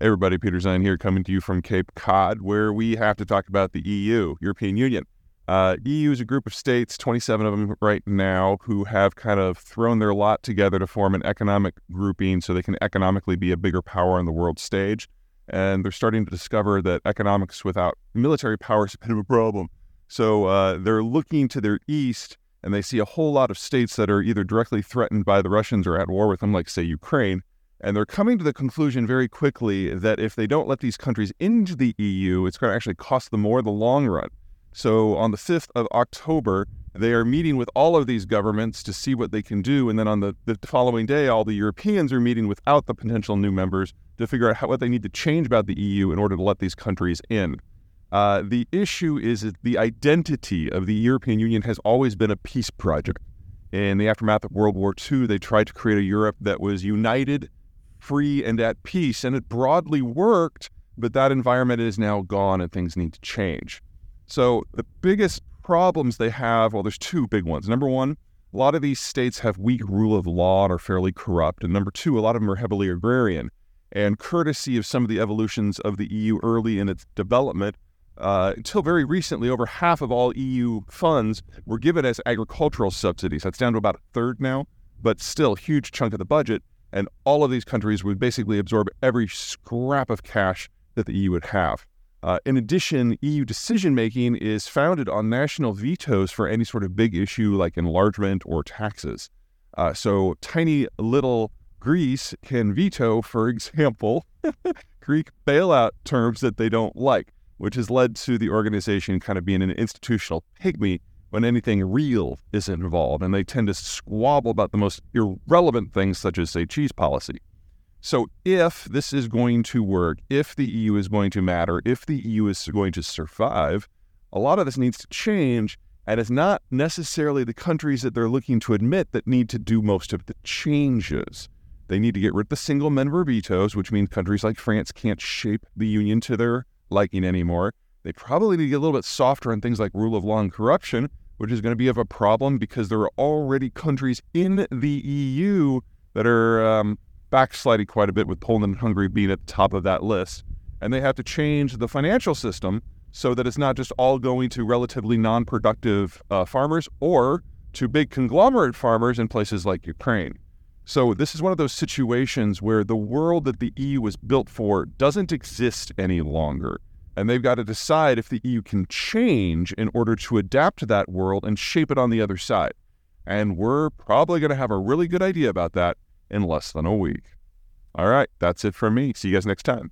everybody, Peter Zeihan here, coming to you from Cape Cod, where we have to talk about the EU, European Union. Uh, EU is a group of states, 27 of them right now, who have kind of thrown their lot together to form an economic grouping so they can economically be a bigger power on the world stage. And they're starting to discover that economics without military power is a bit of a problem. So uh, they're looking to their east and they see a whole lot of states that are either directly threatened by the Russians or at war with them, like, say, Ukraine. And they're coming to the conclusion very quickly that if they don't let these countries into the EU, it's going to actually cost them more in the long run. So on the 5th of October, they are meeting with all of these governments to see what they can do. And then on the, the following day, all the Europeans are meeting without the potential new members to figure out how, what they need to change about the EU in order to let these countries in. Uh, the issue is that the identity of the European Union has always been a peace project. In the aftermath of World War II, they tried to create a Europe that was united free and at peace. And it broadly worked, but that environment is now gone and things need to change. So the biggest problems they have, well, there's two big ones. Number one, a lot of these states have weak rule of law and are fairly corrupt. And number two, a lot of them are heavily agrarian. And courtesy of some of the evolutions of the EU early in its development, uh, until very recently, over half of all EU funds were given as agricultural subsidies. That's down to about a third now, but still a huge chunk of the budget. And all of these countries would basically absorb every scrap of cash that the EU would have. Uh, in addition, EU decision making is founded on national vetoes for any sort of big issue like enlargement or taxes. Uh, so, tiny little Greece can veto, for example, Greek bailout terms that they don't like, which has led to the organization kind of being an institutional pygmy when anything real is involved, and they tend to squabble about the most irrelevant things, such as, say, cheese policy. So, if this is going to work, if the EU is going to matter, if the EU is going to survive, a lot of this needs to change. And it's not necessarily the countries that they're looking to admit that need to do most of the changes. They need to get rid of the single member vetoes, which means countries like France can't shape the union to their liking anymore. They probably need to get a little bit softer on things like rule of law and corruption, which is going to be of a problem because there are already countries in the EU that are um, backsliding quite a bit, with Poland and Hungary being at the top of that list. And they have to change the financial system so that it's not just all going to relatively non productive uh, farmers or to big conglomerate farmers in places like Ukraine. So, this is one of those situations where the world that the EU was built for doesn't exist any longer. And they've got to decide if the EU can change in order to adapt to that world and shape it on the other side. And we're probably going to have a really good idea about that in less than a week. All right, that's it from me. See you guys next time.